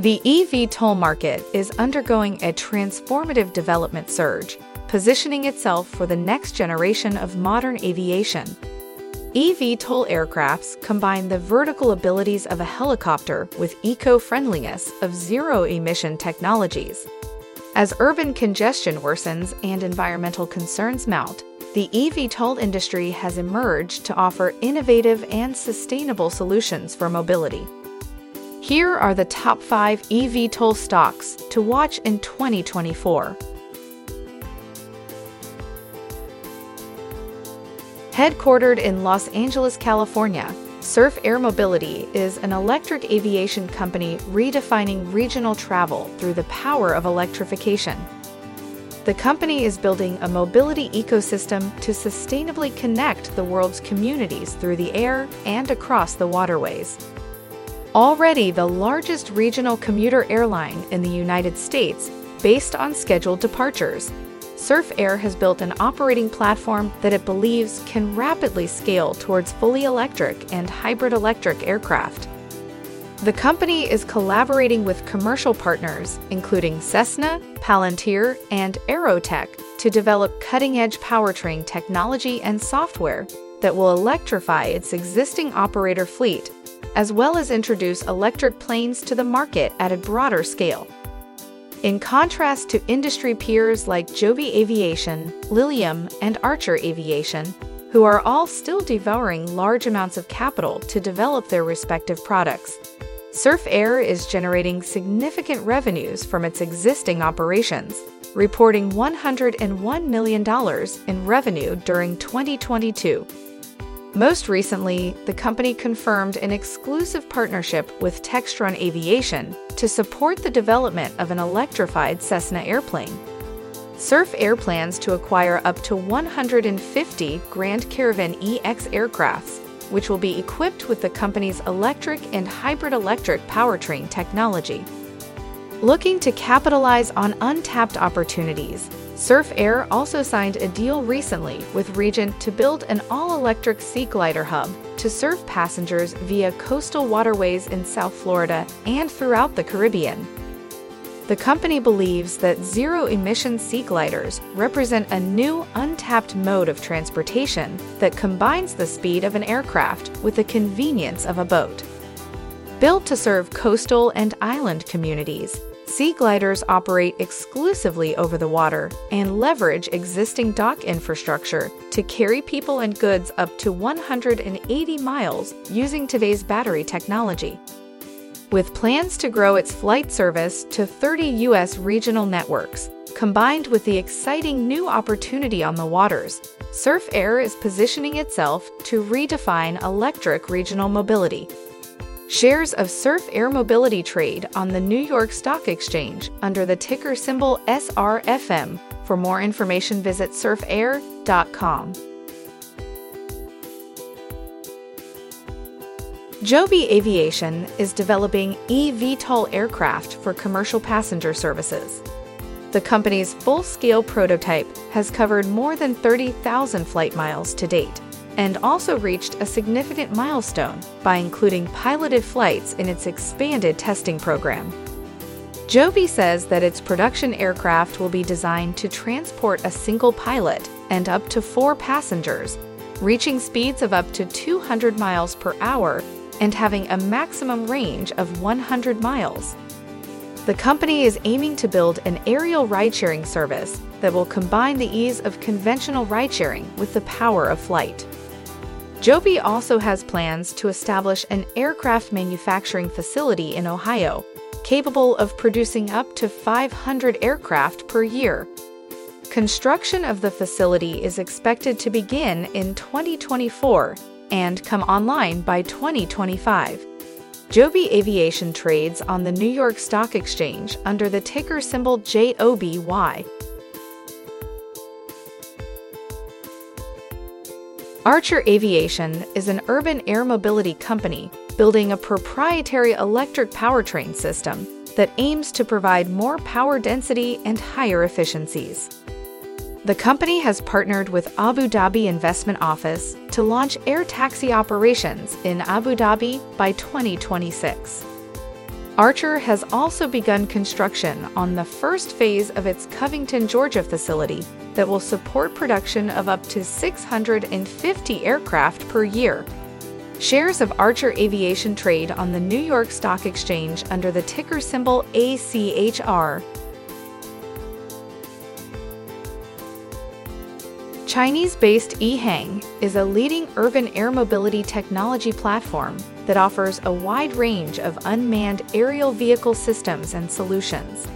The eVTOL market is undergoing a transformative development surge, positioning itself for the next generation of modern aviation. eVTOL aircrafts combine the vertical abilities of a helicopter with eco-friendliness of zero-emission technologies. As urban congestion worsens and environmental concerns mount, the eVTOL industry has emerged to offer innovative and sustainable solutions for mobility. Here are the top 5 eVTOL stocks to watch in 2024. Headquartered in Los Angeles, California, Surf Air Mobility is an electric aviation company redefining regional travel through the power of electrification. The company is building a mobility ecosystem to sustainably connect the world's communities through the air and across the waterways. Already the largest regional commuter airline in the United States, based on scheduled departures, Surf Air has built an operating platform that it believes can rapidly scale towards fully electric and hybrid electric aircraft. The company is collaborating with commercial partners, including Cessna, Palantir, and AeroTEC, to develop cutting edge powertrain technology and software that will electrify its existing operator fleet, as well as introduce electric planes to the market at a broader scale. In contrast to industry peers like Joby Aviation, Lilium, and Archer Aviation, who are all still devouring large amounts of capital to develop their respective products, Surf Air is generating significant revenues from its existing operations, reporting $101 million in revenue during 2022. Most recently, the company confirmed an exclusive partnership with Textron Aviation to support the development of an electrified Cessna airplane. Surf Air plans to acquire up to 150 Grand Caravan EX aircrafts, which will be equipped with the company's electric and hybrid electric powertrain technology. Looking to capitalize on untapped opportunities, Surf Air also signed a deal recently with Regent to build an all electric sea glider hub to serve passengers via coastal waterways in South Florida and throughout the Caribbean. The company believes that zero emission sea gliders represent a new, untapped mode of transportation that combines the speed of an aircraft with the convenience of a boat. Built to serve coastal and island communities, Sea gliders operate exclusively over the water and leverage existing dock infrastructure to carry people and goods up to 180 miles using today's battery technology. With plans to grow its flight service to 30 U.S. regional networks, combined with the exciting new opportunity on the waters, Surf Air is positioning itself to redefine electric regional mobility Shares of Surf Air Mobility trade on the New York Stock Exchange under the ticker symbol SRFM. For more information, visit surfair.com. Joby Aviation is developing eVTOL aircraft for commercial passenger services. The company's full scale prototype has covered more than 30,000 flight miles to date and also reached a significant milestone by including piloted flights in its expanded testing program. Joby says that its production aircraft will be designed to transport a single pilot and up to four passengers, reaching speeds of up to 200 miles per hour and having a maximum range of 100 miles. The company is aiming to build an aerial ride sharing service that will combine the ease of conventional ride sharing with the power of flight. Joby also has plans to establish an aircraft manufacturing facility in Ohio, capable of producing up to 500 aircraft per year. Construction of the facility is expected to begin in 2024 and come online by 2025. Joby Aviation trades on the New York Stock Exchange under the ticker symbol JOBY. Archer Aviation is an urban air mobility company building a proprietary electric powertrain system that aims to provide more power density and higher efficiencies. The company has partnered with Abu Dhabi Investment Office to launch air taxi operations in Abu Dhabi by 2026. Archer has also begun construction on the first phase of its Covington, Georgia facility that will support production of up to 650 aircraft per year. Shares of Archer Aviation trade on the New York Stock Exchange under the ticker symbol ACHR. Chinese-based EHang is a leading urban air mobility technology platform that offers a wide range of unmanned aerial vehicle systems and solutions.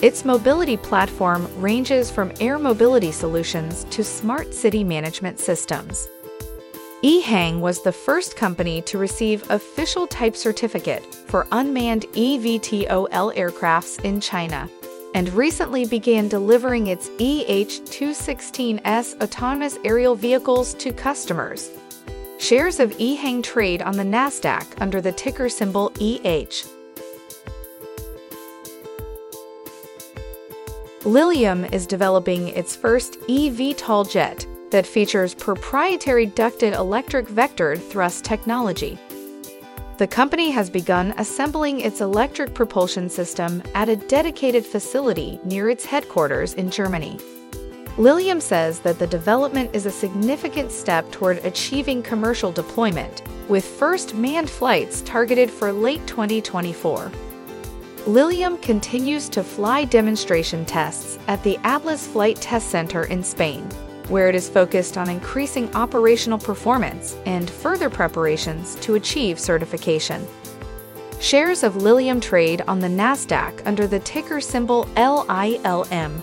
Its mobility platform ranges from air mobility solutions to smart city management systems. EHang was the first company to receive official type certificate for unmanned eVTOL aircrafts in China and recently began delivering its EH216S autonomous aerial vehicles to customers. Shares of EHang trade on the NASDAQ under the ticker symbol EH. Lilium is developing its first eVTOL jet that features proprietary ducted electric vectored thrust technology. The company has begun assembling its electric propulsion system at a dedicated facility near its headquarters in Germany. Lilium says that the development is a significant step toward achieving commercial deployment, with first manned flights targeted for late 2024. Lilium continues to fly demonstration tests at the Atlas Flight Test Center in Spain where it is focused on increasing operational performance and further preparations to achieve certification. Shares of Lilium trade on the NASDAQ under the ticker symbol LILM.